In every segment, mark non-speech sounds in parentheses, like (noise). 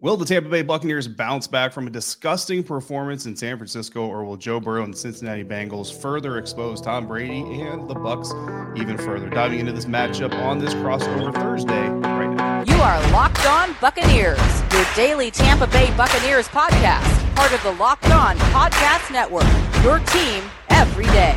Will the Tampa Bay Buccaneers bounce back from a disgusting performance in San Francisco, or will Joe Burrow and the Cincinnati Bengals further expose Tom Brady and the Bucs even further? Diving into this matchup on this crossover Thursday right now. You are Locked On Buccaneers, your daily Tampa Bay Buccaneers podcast, part of the Locked On Podcast Network. Your team every day.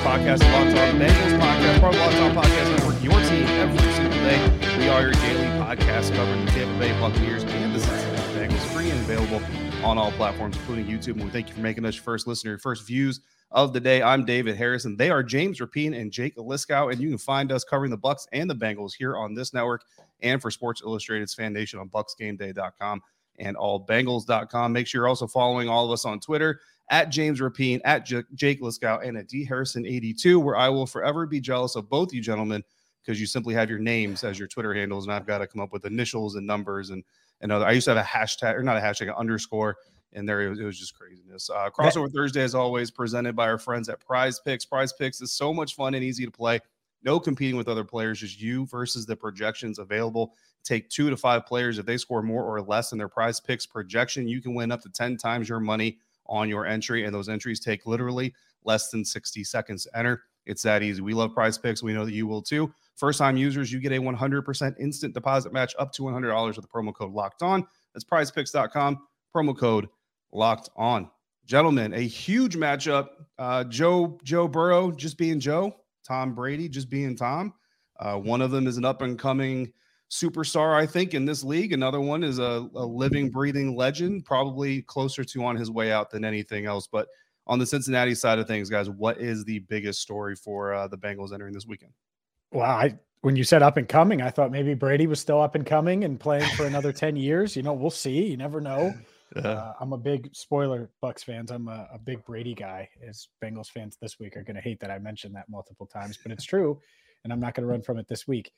Podcast, Locked On Bengals podcast, part of Locked On Podcast Network. Your team every single day. We are your daily podcast covering the Tampa Bay Buccaneers and the Cincinnati Bengals, free and available on all platforms, including YouTube. And we thank you for making us your first listener, your first views of the day. I'm David Harrison. They are James Rapien and Jake Liskow, and you can find us covering the Bucs and the Bengals here on this network and for Sports Illustrated's Fan Nation on BucsGameDay.com and allbengals.com. Make sure you're also following all of us on Twitter at James Rapien, at J- Jake Liskow, and at D Harrison82, where I will forever be jealous of both you gentlemen because you simply have your names as your Twitter handles, and I've got to come up with initials and numbers and and other. I used to have a hashtag or not a hashtag, an underscore, and there it was, it was just craziness. Uh, crossover Thursday, as always, presented by our friends at Prize Picks. Prize Picks is so much fun and easy to play. No competing with other players, just you versus the projections available. Take two to five players. If they score more or less than their prize picks projection, you can win up to 10 times your money on your entry. And those entries take literally less than 60 seconds to enter. It's that easy. We love prize picks. We know that you will too. First time users, you get a 100% instant deposit match up to $100 with the promo code locked on. That's prizepicks.com, promo code locked on. Gentlemen, a huge matchup. Uh, Joe, Joe Burrow just being Joe, Tom Brady just being Tom. Uh, one of them is an up and coming superstar, I think, in this league. Another one is a, a, living, breathing legend, probably closer to on his way out than anything else. But on the Cincinnati side of things, guys, what is the biggest story for uh, the Bengals entering this weekend? Well, I when you said up and coming, I thought maybe Brady was still up and coming and playing for another 10 years. You know, we'll see. You never know. (laughs) Uh, I'm a big spoiler Bucs fans. I'm a, a, big Brady guy. As Bengals fans this week are going to hate that I mentioned that multiple times, but it's true, and I'm not going to run from it this week.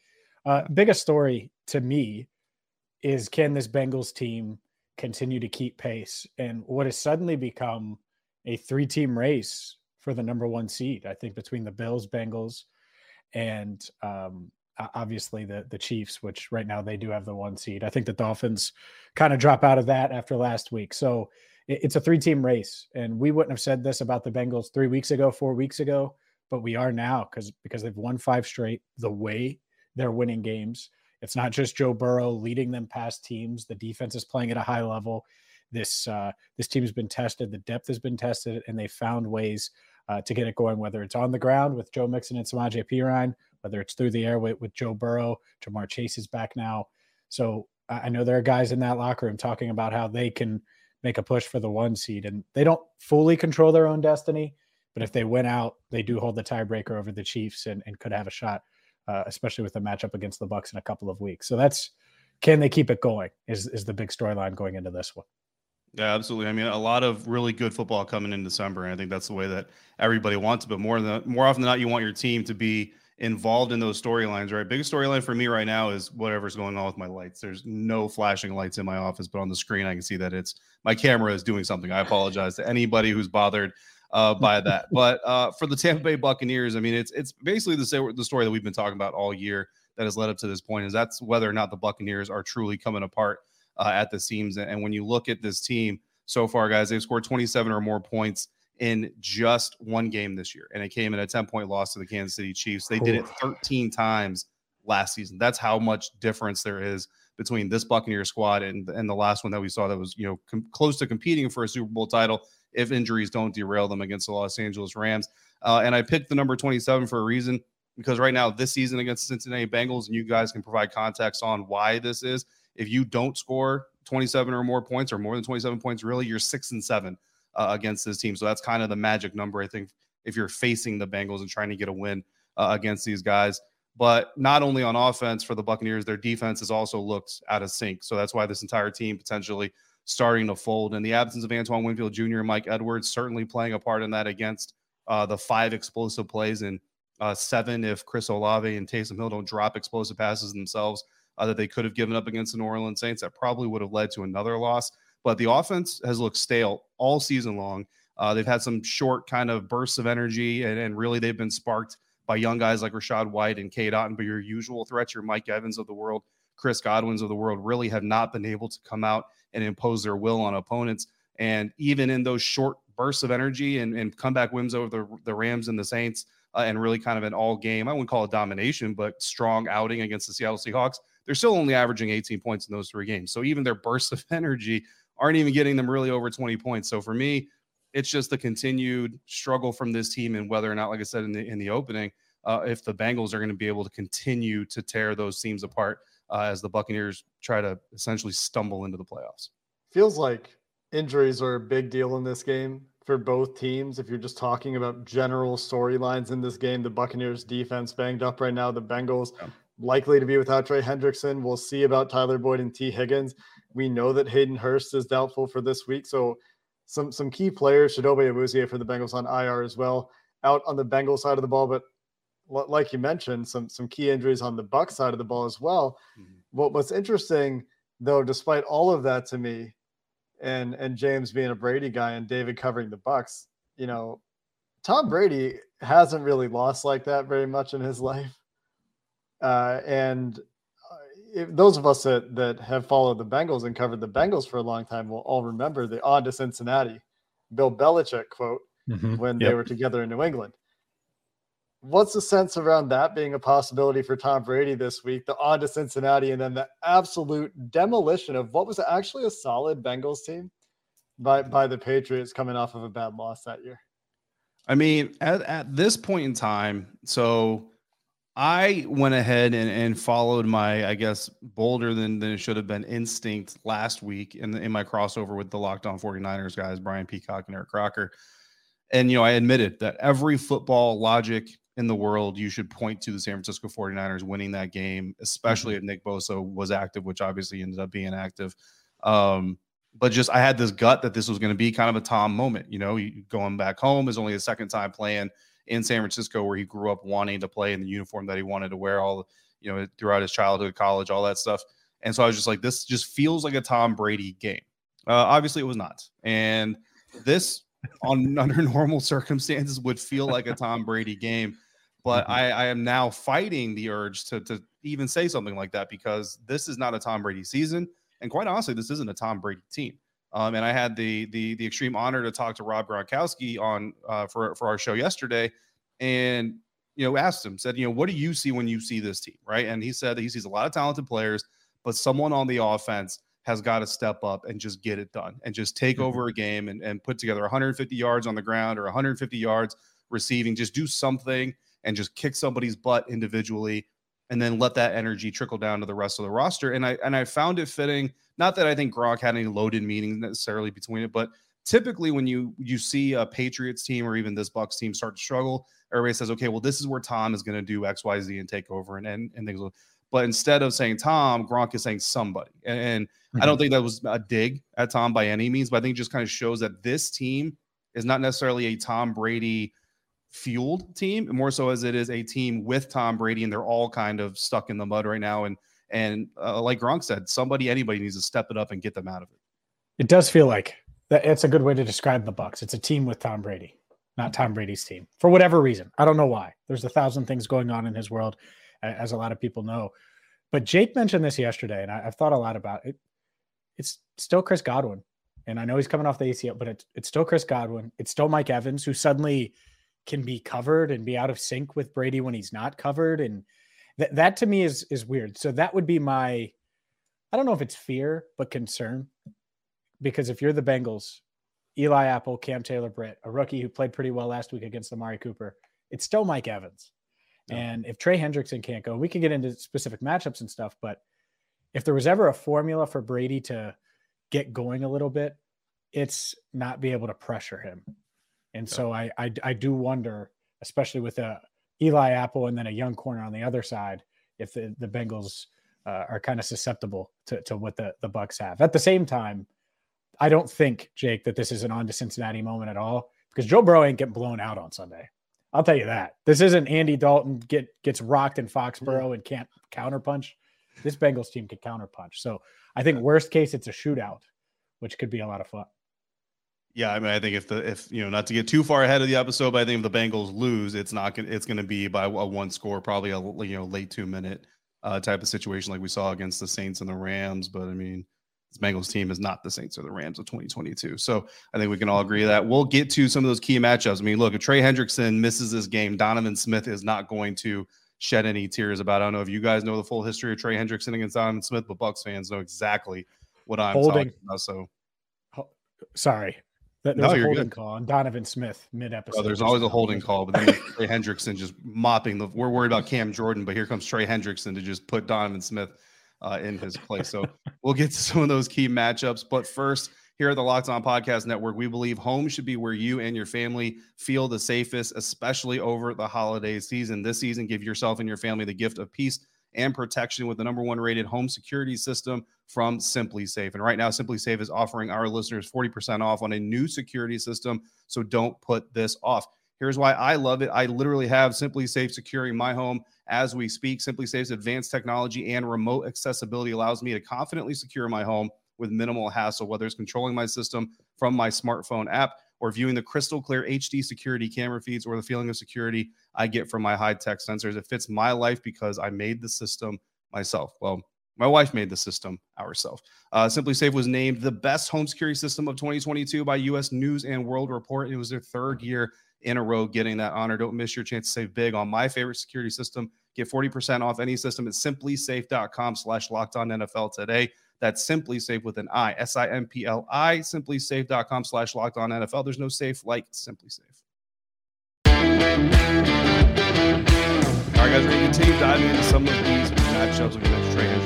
Uh, biggest story to me is can this Bengals team continue to keep pace and what has suddenly become a three team race for the number one seed? I think between the Bills, Bengals, and um, obviously the the Chiefs, which right now they do have the one seed. I think the Dolphins kind of drop out of that after last week. So it's a three team race, and we wouldn't have said this about the Bengals three weeks ago, four weeks ago, but we are now because because they've won five straight. The way they're winning games. It's not just Joe Burrow leading them past teams. The defense is playing at a high level. This uh, this team has been tested. The depth has been tested, and they found ways uh, to get it going. Whether it's on the ground with Joe Mixon and Samaje Perine, whether it's through the air with, with Joe Burrow, Ja'Marr Chase is back now. So I know there are guys in that locker room talking about how they can make a push for the one seed, and they don't fully control their own destiny. But if they win out, they do hold the tiebreaker over the Chiefs and, and could have a shot uh, especially with the matchup against the Bucs in a couple of weeks. So that's can they keep it going? Is is the big storyline going into this one? Yeah, absolutely. I mean, a lot of really good football coming in December, and I think that's the way that everybody wants. But more than more often than not, you want your team to be involved in those storylines, right? Biggest storyline for me right now is whatever's going on with my lights. There's no flashing lights in my office, but on the screen I can see that it's my camera is doing something. I apologize to anybody who's bothered uh, by (laughs) that. But uh, for the Tampa Bay Buccaneers, I mean, it's it's basically the the story that we've been talking about all year that has led up to this point. Is that's whether or not the Buccaneers are truly coming apart uh, at the seams. And when you look at this team so far, guys, they've scored 27 or more points in just one game this year, and it came in a 10 point loss to the Kansas City Chiefs. They did it 13 times last season. That's how much difference there is between this Buccaneer squad and and the last one that we saw that was you know com- close to competing for a Super Bowl title if injuries don't derail them against the Los Angeles Rams. Uh, and I picked the number 27 for a reason because right now, this season against the Cincinnati Bengals, and you guys can provide context on why this is. If you don't score 27 or more points or more than 27 points, really, you're six and seven uh, against this team. So that's kind of the magic number, I think, if you're facing the Bengals and trying to get a win uh, against these guys. But not only on offense for the Buccaneers, their defense has also looked out of sync. So that's why this entire team potentially starting to fold. And the absence of Antoine Winfield Jr. and Mike Edwards certainly playing a part in that against uh, the five explosive plays and uh, seven if Chris Olave and Taysom Hill don't drop explosive passes themselves uh, that they could have given up against the New Orleans Saints. That probably would have led to another loss. But the offense has looked stale all season long. Uh, they've had some short kind of bursts of energy, and, and really they've been sparked by young guys like Rachaad White and Cade Otton. But your usual threats, your Mike Evans of the world, Chris Godwins of the world, really have not been able to come out and impose their will on opponents. And even in those short bursts of energy and, and comeback wins over the, the Rams and the Saints, uh, and really kind of an all game, I wouldn't call it domination, but strong outing against the Seattle Seahawks, they're still only averaging 18 points in those three games. So even their bursts of (laughs) energy aren't even getting them really over 20 points. So for me, it's just the continued struggle from this team and whether or not, like I said in the in the opening, uh, if the Bengals are going to be able to continue to tear those teams apart uh, as the Buccaneers try to essentially stumble into the playoffs. Feels like injuries are a big deal in this game for both teams. If you're just talking about general storylines in this game, the Buccaneers defense banged up right now. The Bengals yeah. likely to be without Trey Hendrickson. We'll see about Tyler Boyd and Tee Higgins. We know that Hayden Hurst is doubtful for this week. So some some key players, Chidobe Awuzie for the Bengals on IR as well, out on the Bengals side of the ball. But like you mentioned, some some key injuries on the Buck side of the ball as well. Mm-hmm. What what's interesting though, despite all of that to me, and and James being a Brady guy and David covering the Bucs, you know, Tom Brady hasn't really lost like that very much in his (laughs) life. Uh, and uh, if, those of us that that have followed the Bengals and covered the Bengals for a long time will all remember the odd to Cincinnati" Bill Belichick quote mm-hmm. when yep. they were together in New England. What's the sense around that being a possibility for Tom Brady this week? The on to Cincinnati, and then the absolute demolition of what was actually a solid Bengals team by by the Patriots coming off of a bad loss that year. I mean, at, at this point in time, so I went ahead and, and followed my, I guess, bolder than, than it should have been instinct last week in, the, in my crossover with the Locked On 49ers guys, Brian Peacock and Eric Crocker. And, you know, I admitted that every football logic in the world, you should point to the San Francisco 49ers winning that game, especially mm-hmm. if Nick Bosa was active, which obviously ended up being active. Um, but just I had this gut that this was going to be kind of a Tom moment. You know, going back home is only the second time playing in San Francisco where he grew up wanting to play in the uniform that he wanted to wear all you know throughout his childhood, college, all that stuff. And so I was just like, this just feels like a Tom Brady game. Uh, obviously, it was not. And this on (laughs) under normal circumstances would feel like a Tom Brady game. But mm-hmm. I, I, am now fighting the urge to, to even say something like that because this is not a Tom Brady season. And quite honestly, this isn't a Tom Brady team. Um, and I had the the the extreme honor to talk to Rob Gronkowski on uh, for for our show yesterday, and you know asked him said you know what do you see when you see this team right? And he said he sees a lot of talented players, but someone on the offense has got to step up and just get it done and just take mm-hmm. over a game and, and put together 150 yards on the ground or 150 yards receiving. Just do something and just kick somebody's butt individually and then let that energy trickle down to the rest of the roster. And I and I found it fitting. Not that I think Gronk had any loaded meanings necessarily between it, but typically when you you see a Patriots team or even this Bucs team start to struggle, everybody says, okay, well, this is where Tom is going to do X, Y, Z and take over and and, and things. But instead of saying Tom, Gronk is saying somebody. And, and mm-hmm. I don't mm-hmm. think that was a dig at Tom by any means, but I think it just kind of shows that this team is not necessarily a Tom Brady fueled team, more so as it is a team with Tom Brady, and they're all kind of stuck in the mud right now. And and uh, like Gronk said, somebody, anybody needs to step it up and get them out of it. It does feel like that. It's a good way to describe the Bucs. It's a team with Tom Brady, not Tom Brady's team, for whatever reason. I don't know why. There's a thousand things going on in his world, as a lot of people know. But Jake mentioned this yesterday, and I, have thought a lot about it. It's still Chris Godwin, and I know he's coming off the ACL, but it's it's still Chris Godwin. It's still Mike Evans, who suddenly can be covered and be out of sync with Brady when he's not covered. And that that to me is is weird. So that would be my I don't know if it's fear, but concern. Because if you're the Bengals, Eli Apple, Cam Taylor Britt, a rookie who played pretty well last week against Amari Cooper, it's still Mike Evans. Yeah. And if Trey Hendrickson can't go, we can get into specific matchups and stuff, but if there was ever a formula for Brady to get going a little bit, it's not be able to pressure him. And yeah. so I, I, I do wonder, especially with a Eli Apple and then a young corner on the other side, if the the Bengals uh, are kind of susceptible to, to what the the Bucs have. At the same time, I don't think Jake that this is an on to Cincinnati moment at all because Joe Burrow ain't getting blown out on Sunday. I'll tell you that. This isn't Andy Dalton get gets rocked in Foxborough and can't counterpunch. This Bengals team can counterpunch. So I think worst case it's a shootout, which could be a lot of fun. Yeah, I mean, I think if the if you know not to get too far ahead of the episode, but I think if the Bengals lose, it's not gonna it's gonna be by a one score, probably a you know late two minute uh, type of situation like we saw against the Saints and the Rams. But I mean, this Bengals team is not the Saints or the Rams of 2022. So I think we can all agree that we'll get to some of those key matchups. I mean, look, if Trey Hendrickson misses this game, Donovan Smith is not going to shed any tears about. It. I don't know if you guys know the full history of Trey Hendrickson against Donovan Smith, but Bucs fans know exactly what I'm Holding. talking about. So sorry, that, there no, was a holding good. call on Donovan Smith mid episode. Oh, there's always a holding call, but then (laughs) Trey Hendrickson just mopping the. We're worried about Cam Jordan, but here comes Trey Hendrickson to just put Donovan Smith uh, in his place. So we'll get to some of those key matchups. But first, here at the Locked On Podcast Network, we believe home should be where you and your family feel the safest, especially over the holiday season. This season, give yourself and your family the gift of peace and protection with the number one rated home security system from SimpliSafe. And right now, SimpliSafe is offering our listeners 40% off on a new security system. So don't put this off. Here's why I love it. I literally have SimpliSafe securing my home as we speak. SimpliSafe's advanced technology and remote accessibility allows me to confidently secure my home with minimal hassle, whether it's controlling my system from my smartphone app or viewing the crystal clear HD security camera feeds or the feeling of security I get from my high tech sensors. It fits my life because I made the system myself. Well, my wife made the system ourselves. Uh, SimpliSafe was named the best home security system of 2022 by U.S. News and World Report. It was their third year in a row getting that honor. Don't miss your chance to save big on my favorite security system. Get 40% off any system at simplisafe.com slash locked on NFL today. That's SimpliSafe with an I, S I M P L I, simplisafe.com slash locked on NFL. There's no safe like SimpliSafe. All right, guys, we're going to continue diving into some of these matchups.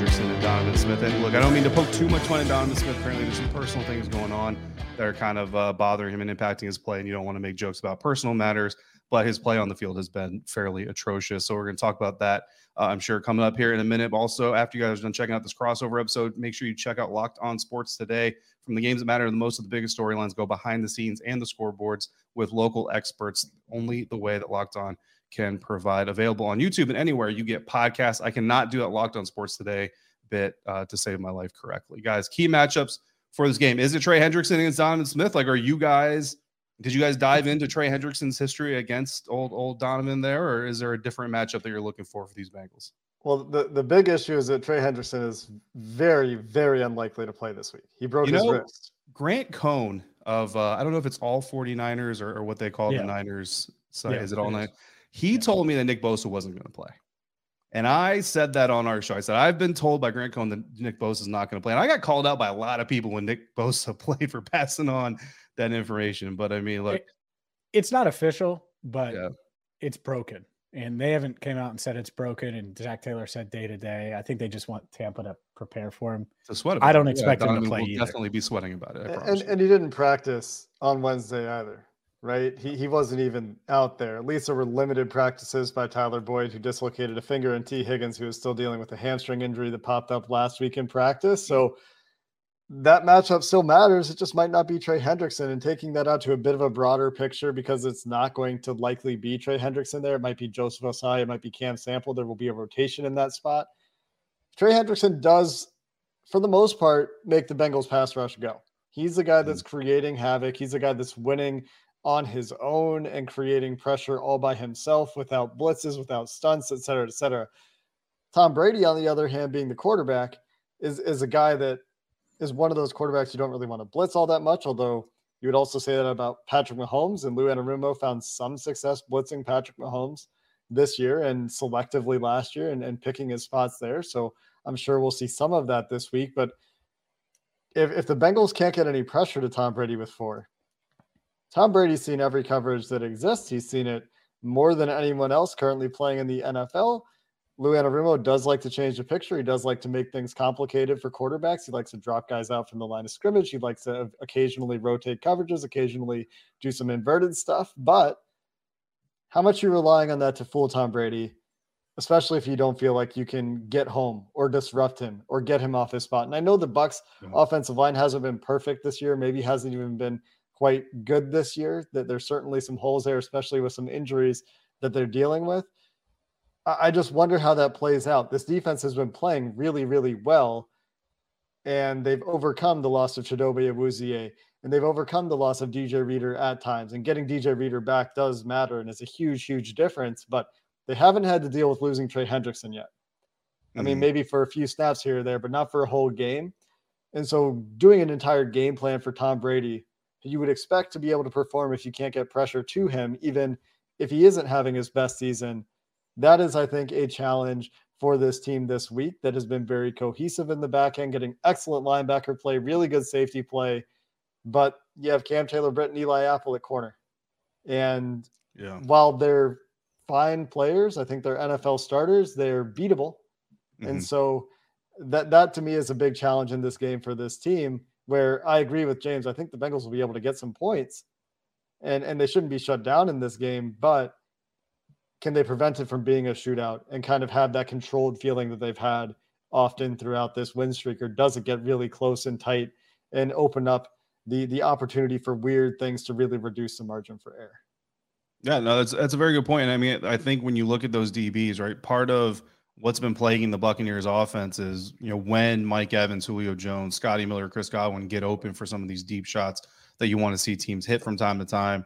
Smith. And look, I don't mean to poke too much fun at Donovan Smith. Apparently, there's some personal things going on that are kind of uh, bothering him and impacting his play. And you don't want to make jokes about personal matters, but his play on the field has been fairly atrocious. So we're going to talk about that uh, I'm sure coming up here in a minute. Also, after you guys are done checking out this crossover episode, make sure you check out Locked On Sports today. From the games that matter, the most of the biggest storylines go behind the scenes and the scoreboards with local experts. Only the way that Locked On can provide. Available on YouTube and anywhere you get podcasts. I cannot do that Locked On Sports today bit uh, to save my life correctly, guys. Key matchups for this game. Is it Trey Hendrickson against Donovan Smith? Like, are you guys? Did you guys dive into Trey Hendrickson's history against old old Donovan there, or is there a different matchup that you're looking for for these Bengals? Well, the, the big issue is that Trey Hendrickson is very, very unlikely to play this week. He broke you his know, wrist. Grant Cohn of uh, I don't know if it's all 49ers or, or what they call yeah. the Niners. So yeah, is it all nine? He yeah. told me that Nick Bosa wasn't going to play. And I said that on our show. I said, I've been told by Grant Cohn that Nick Bosa is not going to play. And I got called out by a lot of people when Nick Bosa (laughs) played for passing on that information. But I mean, look, it, it's not official, but yeah. it's broken. And they haven't came out and said it's broken. And Zac Taylor said day to day. I think they just want Tampa to prepare for him. To sweat. I don't expect yeah, him to play. Will either. definitely be sweating about it. And, and he didn't practice on Wednesday either, right? He he wasn't even out there. At least there were limited practices by Tyler Boyd, who dislocated a finger, and Tee Higgins, who is still dealing with a hamstring injury that popped up last week in practice. So that matchup still matters. It just might not be Trey Hendrickson. And taking that out to a bit of a broader picture because it's not going to likely be Trey Hendrickson there. It might be Joseph Ossai. It might be Cam Sample. There will be a rotation in that spot. Trey Hendrickson does, for the most part, make the Bengals pass rush go. He's the guy that's mm-hmm. creating havoc. He's the guy that's winning on his own and creating pressure all by himself without blitzes, without stunts, et cetera, et cetera. Tom Brady, on the other hand, being the quarterback, is, is a guy that is one of those quarterbacks you don't really want to blitz all that much, although you would also say that about Patrick Mahomes. And Lou Anarumo found some success blitzing Patrick Mahomes this year and selectively last year and, and picking his spots there. So I'm sure we'll see some of that this week. But if, if the Bengals can't get any pressure to Tom Brady with four, Tom Brady's seen every coverage that exists. He's seen it more than anyone else currently playing in the NFL. Lou Anarumo does like to change the picture. He does like to make things complicated for quarterbacks. He likes to drop guys out from the line of scrimmage. He likes to occasionally rotate coverages, occasionally do some inverted stuff. But how much are you relying on that to fool Tom Brady, especially if you don't feel like you can get home or disrupt him or get him off his spot? And I know the Bucs yeah. offensive line hasn't been perfect this year, maybe hasn't even been quite good this year. That there's certainly some holes there, especially with some injuries that they're dealing with. I just wonder how that plays out. This defense has been playing really, really well, and they've overcome the loss of Chidobe Awuzie and they've overcome the loss of DJ Reader at times. And getting DJ Reader back does matter and it's a huge, huge difference. But they haven't had to deal with losing Trey Hendrickson yet. I mean, mm-hmm. maybe for a few snaps here or there, but not for a whole game. And so, doing an entire game plan for Tom Brady, you would expect to be able to perform if you can't get pressure to him, even if he isn't having his best season. That is, I think, a challenge for this team this week that has been very cohesive in the back end, getting excellent linebacker play, really good safety play. But you have Cam Taylor, Britt, and Eli Apple at corner. And yeah. while they're fine players, I think they're NFL starters, they're beatable. Mm-hmm. And so that that to me is a big challenge in this game for this team where I agree with James. I think the Bengals will be able to get some points and and they shouldn't be shut down in this game, but can they prevent it from being a shootout and kind of have that controlled feeling that they've had often throughout this win streak or does it get really close and tight and open up the the opportunity for weird things to really reduce the margin for error? Yeah, no, that's that's a very good point. I mean, I think when you look at those DBs, right, part of what's been plaguing the Buccaneers offense is, you know, when Mike Evans, Julio Jones, Scotty Miller, Chris Godwin get open for some of these deep shots that you want to see teams hit from time to time.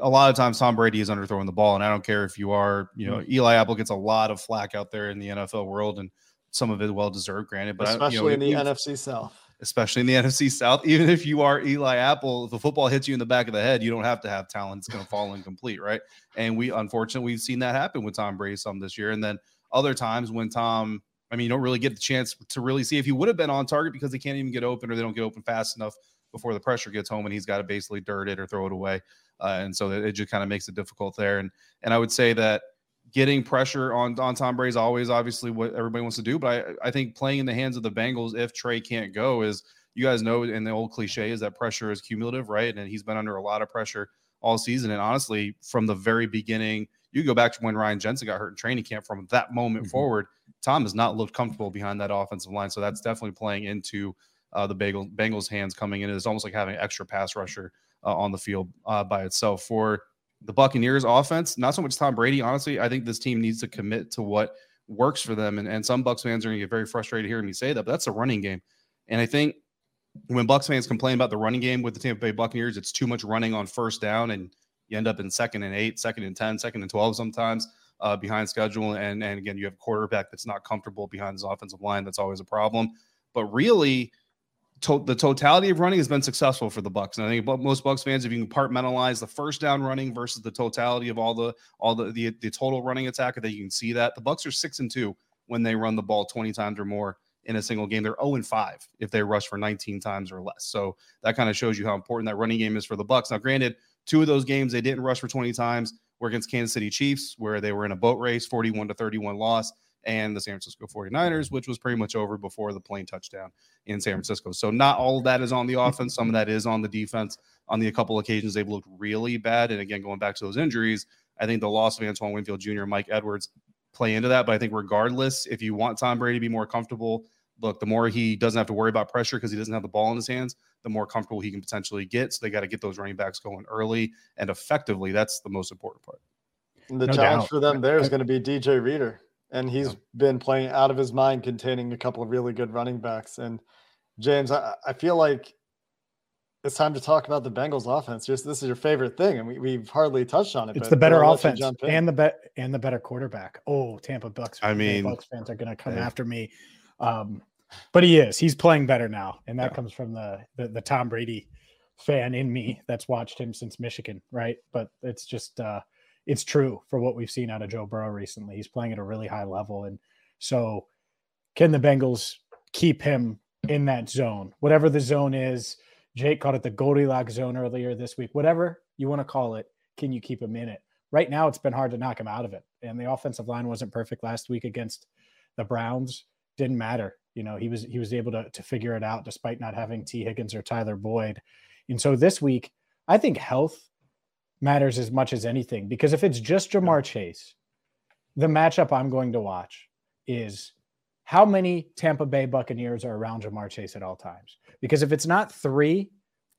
A lot of times Tom Brady is underthrowing the ball. And I don't care if you are, you know, mm-hmm. Eli Apple gets a lot of flack out there in the NFL world and some of it well deserved, granted. But especially you know, in the NFC South. Especially in the (laughs) NFC South. Even if you are Eli Apple, if the football hits you in the back of the head, you don't have to have talent. It's going to fall incomplete, right? And we unfortunately we've seen that happen with Tom Brady some this year. And then other times when Tom, I mean, you don't really get the chance to really see if he would have been on target because they can't even get open or they don't get open fast enough before the pressure gets home and he's got to basically dirt it or throw it away. Uh, and so it just kind of makes it difficult there. And and I would say that getting pressure on on Tom Brady is always obviously what everybody wants to do. But I, I think playing in the hands of the Bengals if Trey can't go is you guys know and the old cliche is that pressure is cumulative, right? And he's been under a lot of pressure all season. And honestly, from the very beginning, you go back to when Ryan Jensen got hurt in training camp. From that moment mm-hmm. forward, Tom has not looked comfortable behind that offensive line. So that's definitely playing into uh, the Bagel, Bengals' hands coming in. It's almost like having an extra pass rusher uh, on the field uh, by itself. For the Buccaneers offense, not so much Tom Brady. Honestly, I think this team needs to commit to what works for them. And, and some Bucs fans are going to get very frustrated hearing me say that, but that's a running game. And I think when Bucs fans complain about the running game with the Tampa Bay Buccaneers, it's too much running on first down and you end up in second and eight, second and 10, second and 12 sometimes uh, behind schedule. And, and again, you have quarterback that's not comfortable behind his offensive line. That's always a problem. But really, to- the totality of running has been successful for the Bucs. And I think most Bucs fans, if you compartmentalize the first down running versus the totality of all the all the the, the total running attack, I think you can see that the Bucs are six and two when they run the ball 20 times or more in a single game. They're 0 and 5 if they rush for 19 times or less. So that kind of shows you how important that running game is for the Bucs. Now, granted, Two of those games they didn't rush for 20 times were against Kansas City Chiefs, where they were in a boat race, 41 to 31 loss, and the San Francisco 49ers, which was pretty much over before the plane touchdown in San Francisco. So not all of that is on the offense. Some of that is on the defense. On the a couple occasions they've looked really bad. And again, going back to those injuries, I think the loss of Antoine Winfield Jr. Mike Edwards play into that. But I think regardless, if you want Tom Brady to be more comfortable, look, the more he doesn't have to worry about pressure because he doesn't have the ball in his hands, the more comfortable he can potentially get. So they got to get those running backs going early and effectively. That's the most important part. And the no challenge doubt. for them there is going to be DJ Reader. And he's yeah. been playing out of his mind, containing a couple of really good running backs. And James, I, I feel like it's time to talk about the Bengals offense. Just this is your favorite thing, and we, we've hardly touched on it. But it's the better offense and the bet and the better quarterback. Oh, Tampa Bucs. I mean, Bucs fans are going to come yeah. after me. Um, but he is. He's playing better now, and that yeah. comes from the, the, the Tom Brady fan in me that's watched him since Michigan, right? But it's just uh, it's true for what we've seen out of Joe Burrow recently. He's playing at a really high level, and so can the Bengals keep him in that zone, whatever the zone is? Jake called it the Goldilocks zone earlier this week. Whatever you want to call it, can you keep him in it? Right now, it's been hard to knock him out of it, and the offensive line wasn't perfect last week against the Browns. Didn't matter you know he was he was able to to figure it out despite not having Tee Higgins or Tyler Boyd. And so this week, I think health matters as much as anything because if it's just Ja'Marr Chase, the matchup I'm going to watch is how many Tampa Bay Buccaneers are around Ja'Marr Chase at all times. Because if it's not three,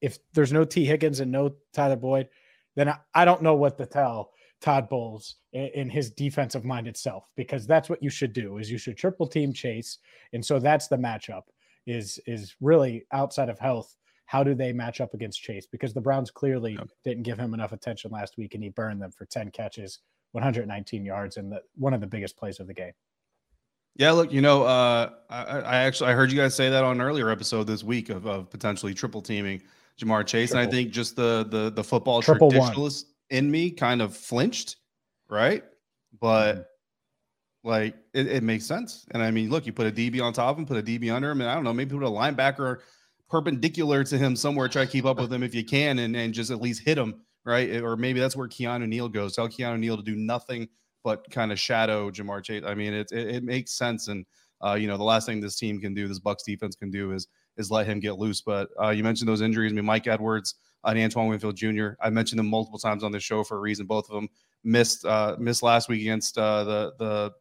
if there's no Tee Higgins and no Tyler Boyd, then I don't know what to tell Todd Bowles in his defensive mind itself, because that's what you should do is you should triple team chase. And so that's the matchup is is really outside of health. how do they match up against Chase? Because the Browns clearly yep. didn't give him enough attention last week, and he burned them for 10 catches, 119 yards, and the, one of the biggest plays of the game. Yeah, look, you know, uh, I, I, actually I heard you guys say that on an earlier episode this week of, of potentially triple teaming Ja'Marr Chase, triple. and I think just the the the football triple traditionalist. In me kind of flinched, right? But mm-hmm. like it, it, makes sense, and I mean, look, you put a DB on top of him, put a DB under him, and I don't know, maybe put a linebacker perpendicular to him somewhere, try to keep up with him if you can, and and just at least hit him, right? Or maybe that's where Keanu Neal goes. Tell Keanu Neal to do nothing but kind of shadow Ja'Marr Chase. I mean, it, it, it makes sense. And, uh, you know, the last thing this team can do, this Bucs defense can do is is let him get loose. But uh, you mentioned those injuries. I mean, Mike Edwards and Antoine Winfield Jr. I mentioned them multiple times on this show for a reason. Both of them missed uh, missed last week against uh, the the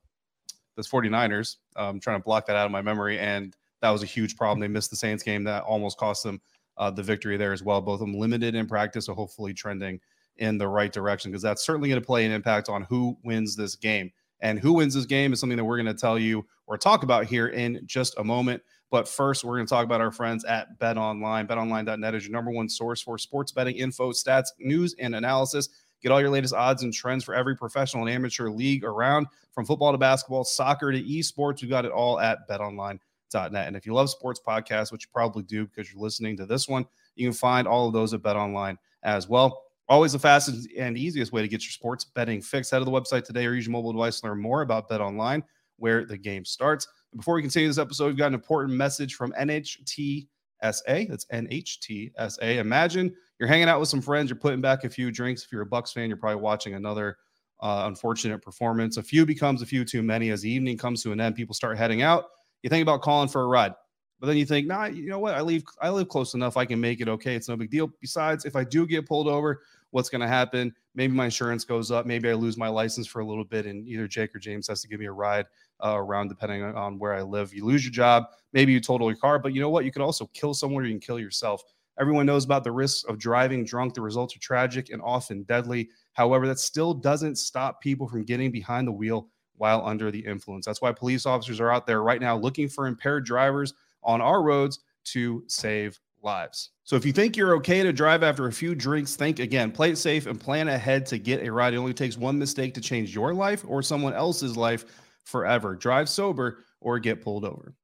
the 49ers. I'm trying to block that out of my memory, and that was a huge problem. They missed the Saints game that almost cost them uh, the victory there as well. Both of them limited in practice, so hopefully trending in the right direction because that's certainly going to play an impact on who wins this game. And who wins this game is something that we're going to tell you or talk about here in just a moment. But first, we're going to talk about our friends at Bet Online. BetOnline.net is your number one source for sports betting info, stats, news, and analysis. Get all your latest odds and trends for every professional and amateur league around, from football to basketball, soccer to esports. We've got it all at BetOnline.net. And if you love sports podcasts, which you probably do because you're listening to this one, you can find all of those at BetOnline as well. Always the fastest and easiest way to get your sports betting fix. Head to the website today or use your mobile device to learn more about Bet Online, where the game starts. Before we continue this episode, we've got an important message from NHTSA. That's NHTSA. Imagine you're hanging out with some friends, you're putting back a few drinks. If you're a Bucs fan, you're probably watching another uh, unfortunate performance. A few becomes a few too many. As the evening comes to an end, people start heading out. You think about calling for a ride. But then you think, nah, you know what? I leave, I live close enough. I can make it okay. It's no big deal. Besides, if I do get pulled over, what's going to happen? Maybe my insurance goes up. Maybe I lose my license for a little bit, and either Jake or James has to give me a ride uh, around, depending on where I live. You lose your job. Maybe you total your car, but you know what? You could also kill someone, or you can kill yourself. Everyone knows about the risks of driving drunk. The results are tragic and often deadly. However, that still doesn't stop people from getting behind the wheel while under the influence. That's why police officers are out there right now looking for impaired drivers on our roads to save lives. So if you think you're okay to drive after a few drinks, think again, play it safe and plan ahead to get a ride. It only takes one mistake to change your life or someone else's life forever. Drive sober or get pulled over.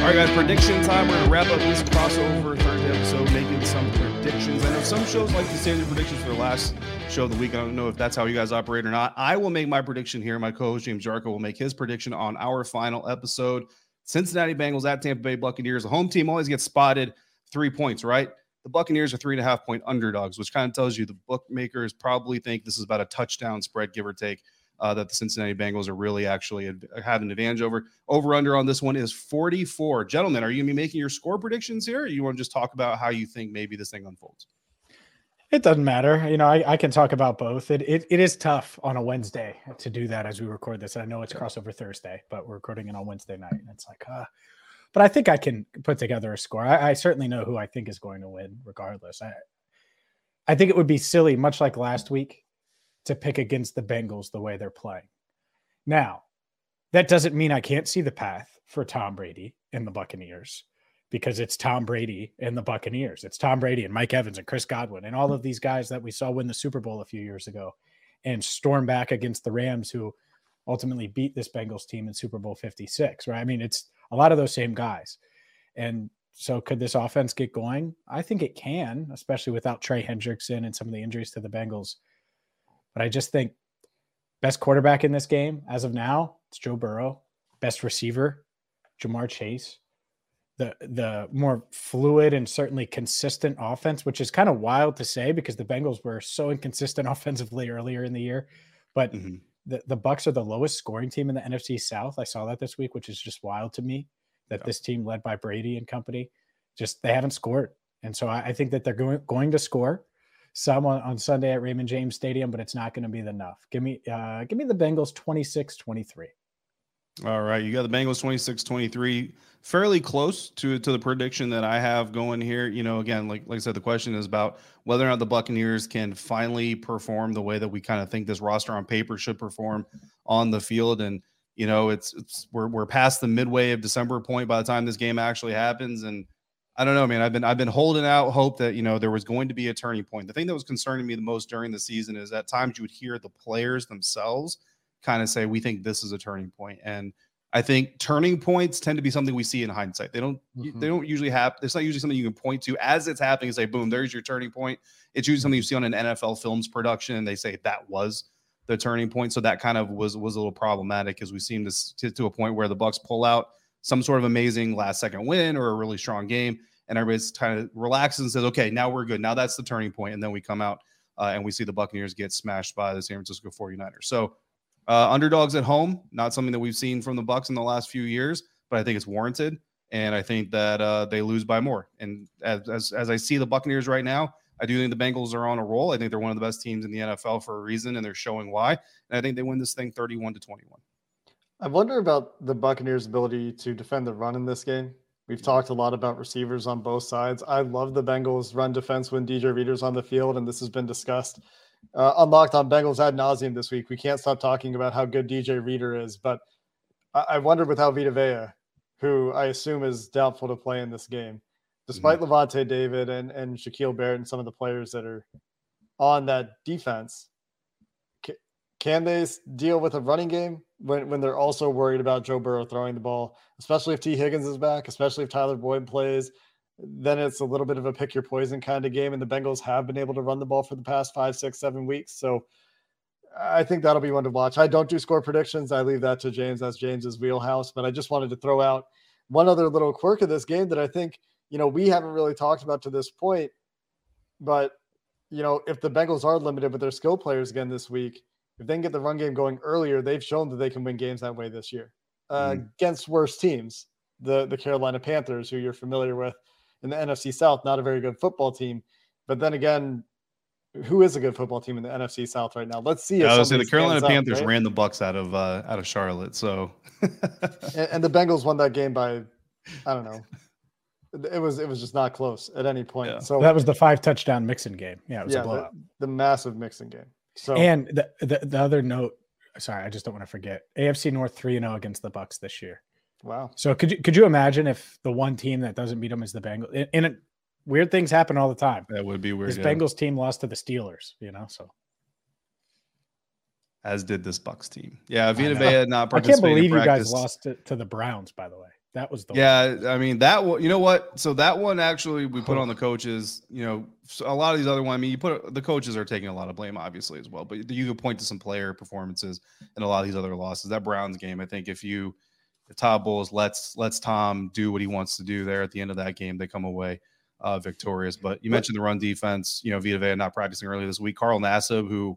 All right, guys, prediction time. We're going to wrap up this crossover Thursday episode, making some predictions. I know some shows like to save their predictions for the last show of the week. I don't know if that's how you guys operate or not. I will make my prediction here. My co host, James Yarcho, will make his prediction on our final episode. Cincinnati Bengals at Tampa Bay Buccaneers. The home team always gets spotted three points, right? The Buccaneers are three and a half point underdogs, which kind of tells you the bookmakers probably think this is about a touchdown spread, give or take uh, that the Cincinnati Bengals are really actually ad- have an advantage over. Over under on this one is 44. Gentlemen, are you going to be making your score predictions here? you want to just talk about how you think maybe this thing unfolds? It doesn't matter. You know, I, I can talk about both. It, it it is tough on a Wednesday to do that as we record this. I know it's crossover Thursday, but we're recording it on Wednesday night. And it's like, uh, but I think I can put together a score. I, I certainly know who I think is going to win, regardless. I I think it would be silly, much like last week, to pick against the Bengals the way they're playing. Now, that doesn't mean I can't see the path for Tom Brady and the Buccaneers because it's Tom Brady and the Buccaneers. It's Tom Brady and Mike Evans and Chris Godwin and all of these guys that we saw win the Super Bowl a few years ago and storm back against the Rams who ultimately beat this Bengals team in Super Bowl 56, right? I mean, it's a lot of those same guys. And so could this offense get going? I think it can, especially without Trey Hendrickson and some of the injuries to the Bengals but I just think best quarterback in this game as of now, it's Joe Burrow. Best receiver, Ja'Marr Chase. The the more fluid and certainly consistent offense, which is kind of wild to say because the Bengals were so inconsistent (laughs) offensively earlier in the year. But mm-hmm. The, the Bucs are the lowest scoring team in the NFC South. I saw that this week, which is just wild to me that yeah. this team led by Brady and company, just they haven't scored. And so I, I think that they're going going to score some on, on Sunday at Raymond James Stadium, but it's not going to be enough. Give me uh, give me the Bengals 26-23. All right, you got the Bengals 26-23, fairly close to to the prediction that I have going here. You know, again, like like I said, the question is about whether or not the Buccaneers can finally perform the way that we kind of think this roster on paper should perform on the field and You know, it's it's we're we're past the midway of December point by the time this game actually happens, and I don't know, man. I've been I've been holding out hope that you know there was going to be a turning point. The thing that was concerning me the most during the season is at times you would hear the players themselves kind of say, "We think this is a turning and I think turning points tend to be something we see in hindsight. They don't mm-hmm. they don't usually have. It's not usually something you can point to as it's happening and say, "Boom, there's your turning point." It's usually something you see on an NFL films production, and they say that was the turning point. So that kind of was was a little problematic because we seem to, to to a point where the Bucs pull out some sort of amazing last second win or a really strong game, and everybody's kind of relaxes and says, "Okay, now we're good. Now that's the turning point." And then we come out uh, and we see the Buccaneers get smashed by the San Francisco 49ers. So uh, underdogs at home, not something that we've seen from the Bucs in the last few years, but I think it's warranted, and I think that uh, they lose by more. And as, as as I see the Buccaneers right now, I do think the Bengals are on a roll. I think they're one of the best teams in the NFL for a reason, and they're showing why. And I think they win this thing 31 to 21. I wonder about the Buccaneers' ability to defend the run in this game. We've talked a lot about receivers on both sides. I love the Bengals' run defense when DJ Reader's on the field, and this has been discussed uh, on Locked On Bengals ad nauseum this week. We can't stop talking about how good DJ Reader is, but I, I wonder without Vita Vea, who I assume is doubtful to play in this game, despite mm-hmm. Lavonte David and, and Shaquille Barrett and some of the players that are on that defense. Can they deal with a running game when, when they're also worried about Joe Burrow throwing the ball, especially if Tee Higgins is back, especially if Tyler Boyd plays? Then it's a little bit of a pick your poison kind of game. And the Bengals have been able to run the ball for the past five, six, seven weeks. So I think that'll be one to watch. I don't do score predictions. I leave that to James. That's James's wheelhouse. But I just wanted to throw out one other little quirk of this game that I think, you know, we haven't really talked about to this point. But, you know, if the Bengals are limited with their skill players again this week, if they can get the run game going earlier, they've shown that they can win games that way this year uh, mm. against worse teams. The the Carolina Panthers, who you're familiar with, in the NFC South, not a very good football team. But then again, who is a good football team in the NFC South right now? Let's see. Yeah, I was say the Carolina Panthers up, right? ran the Bucs out of uh, out of Charlotte, so and, and, the Bengals won that game by I don't know. It was it was just not close at any point. Yeah. So that was the five touchdown Mixon game. Yeah, it was yeah, a blowout. The, the massive Mixon game. So and the, the the other note, sorry, I just don't want to forget. AFC North three and zero oh against the Bucks this year. Wow. So could you could you imagine if the one team that doesn't beat them is the Bengals? And, it, weird things happen all the time. That would be weird. This yeah. Bengals team lost to the Steelers, you know. So as did this Bucs team. Yeah, Vita Vea had not I can't believe you guys lost to, to, the Browns. By the way, that was the yeah. One. I mean that one. You know what? So that one actually we put on the coaches. You know, a lot of these other ones. I mean, you put the coaches are taking a lot of blame, obviously as well. But you could point to some player performances and a lot of these other losses. That Browns game, I think, if you the Todd Bowles lets lets Tom do what he wants to do there at the end of that game. They come away uh, victorious. But you mentioned the run defense. You know, Vita Vea not practicing earlier this week. Carl Nassib, who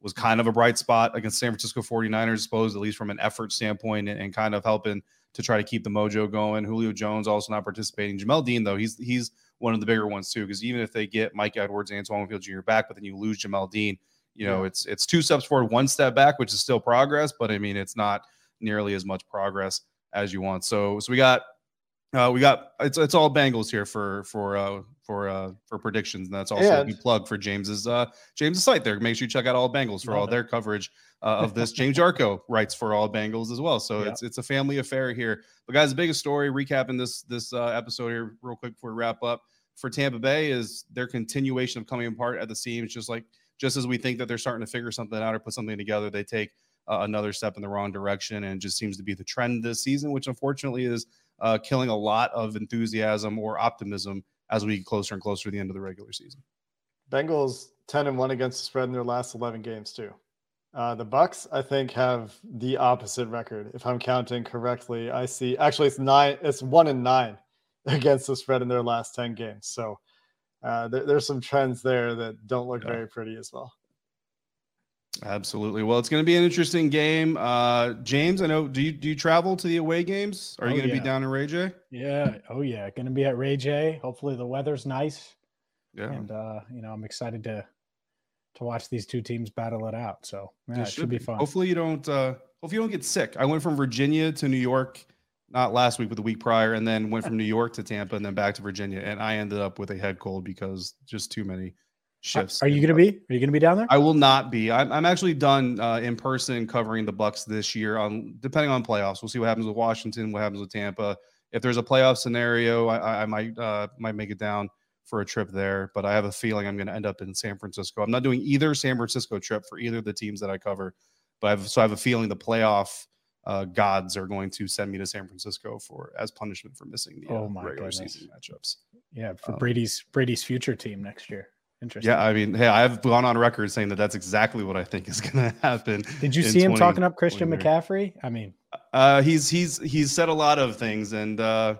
was kind of a bright spot against San Francisco 49ers, suppose at least from an effort standpoint, and, and, kind of helping to try to keep the mojo going. Julio Jones also not participating. Jamel Dean, though, he's he's one of the bigger ones too, because even if they get Mike Edwards and Antoine Winfield Jr. back, but then you lose Jamel Dean, you know, yeah. it's it's two steps forward, one step back, which is still progress, but I mean, it's not nearly as much progress as you want. So so we got uh, we got it's it's all Bengals here for for uh, for uh, for predictions, and that's also and, a plug for James's uh, James's site there. Make sure you check out all Bengals for all it. their coverage uh, of this. James Yarcho writes for all Bengals as well, so yeah. it's it's a family affair here. But guys, the biggest story recapping this this uh, episode here real quick before we wrap up for Tampa Bay is their continuation of coming apart at the seams, just like just as we think that they're starting to figure something out or put something together, they take uh, another step in the wrong direction, and just seems to be the trend this season, which unfortunately is uh, killing a lot of enthusiasm or optimism as we get closer and closer to the end of the regular season. Bengals 10 and 1 against the spread in their last 11 games too. Uh, the Bucs, I think, have the opposite record. If I'm counting correctly, I see actually it's nine, it's one and nine (laughs) against the spread in their last 10 games. So uh, there, there's some trends there that don't look yeah. very pretty as well. Absolutely. Well, it's going to be an interesting game. Uh, James, I know. Do you do you travel to the away games? Are you oh, going to yeah. be down in Ray Jay? Yeah. Oh yeah. Going to be at Ray Jay. Hopefully the weather's nice. Yeah. And uh, you know, I'm excited to to watch these two teams battle it out. So yeah, it, should, should be. be fun. Hopefully you don't. Uh, hopefully you don't get sick. I went from Virginia to New York, not last week, but the week prior, and then went from New York to Tampa, and then back to Virginia, and I ended up with a head cold because just too many shifts. Are you going to be? Are you going to be down there? I will not be. I'm, I'm actually done uh, in person covering the Bucs this year. On depending on playoffs, we'll see what happens with Washington, what happens with Tampa. If there's a playoff scenario, I, I might uh, might make it down for a trip there. But I have a feeling I'm going to end up in San Francisco. I'm not doing either San Francisco trip for either of the teams that I cover. But I've, so I have a feeling the playoff uh, gods are going to send me to San Francisco for as punishment for missing the uh, Oh my regular goodness. season matchups. Yeah, for Um, Brady's Brady's future team next year. Interesting. Yeah, I mean, hey, I've gone on record saying that that's exactly what I think is (laughs) going to happen. Did you see him 20 talking up Christian McCaffrey? I mean, Uh, he's he's he's said a lot of things, and uh,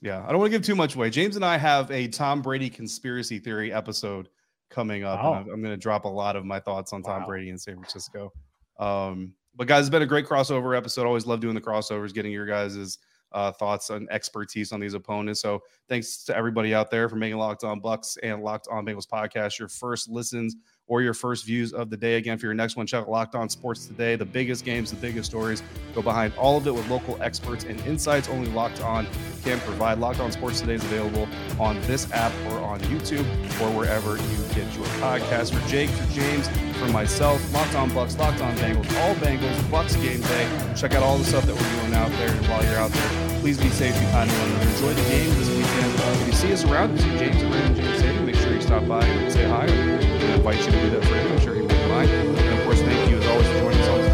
yeah, I don't want to give too much away. James and I have a Tom Brady conspiracy theory episode coming up, Wow. and I'm, I'm going to drop a lot of my thoughts on Tom Wow. Brady in San Francisco. Um, but guys, it's been a great crossover episode. Always love doing the crossovers, getting your guys' uh, thoughts and expertise on these opponents. So thanks to everybody out there for making Locked On Bucs and Locked On Bengals podcast your first listens or your first views of the day. Again, for your next one, check out Locked On Sports Today. The biggest games, the biggest stories. Go behind all of it with local experts and insights only Locked On can provide. Locked On Sports Today is available on this app or on YouTube or wherever you get your podcast. For Jake, for James, for myself, Locked On Bucs, Locked On Bengals, all Bengals, Bucs game day. Check out all the stuff that we're doing out there. And while you're out there, please be safe, be kind one another. Enjoy the game this weekend. Uh, if you see us around, if you see James at Raymond James Stadium, make sure you stop by and say hi. To invite you to do that for him. I'm sure he won't mind. And of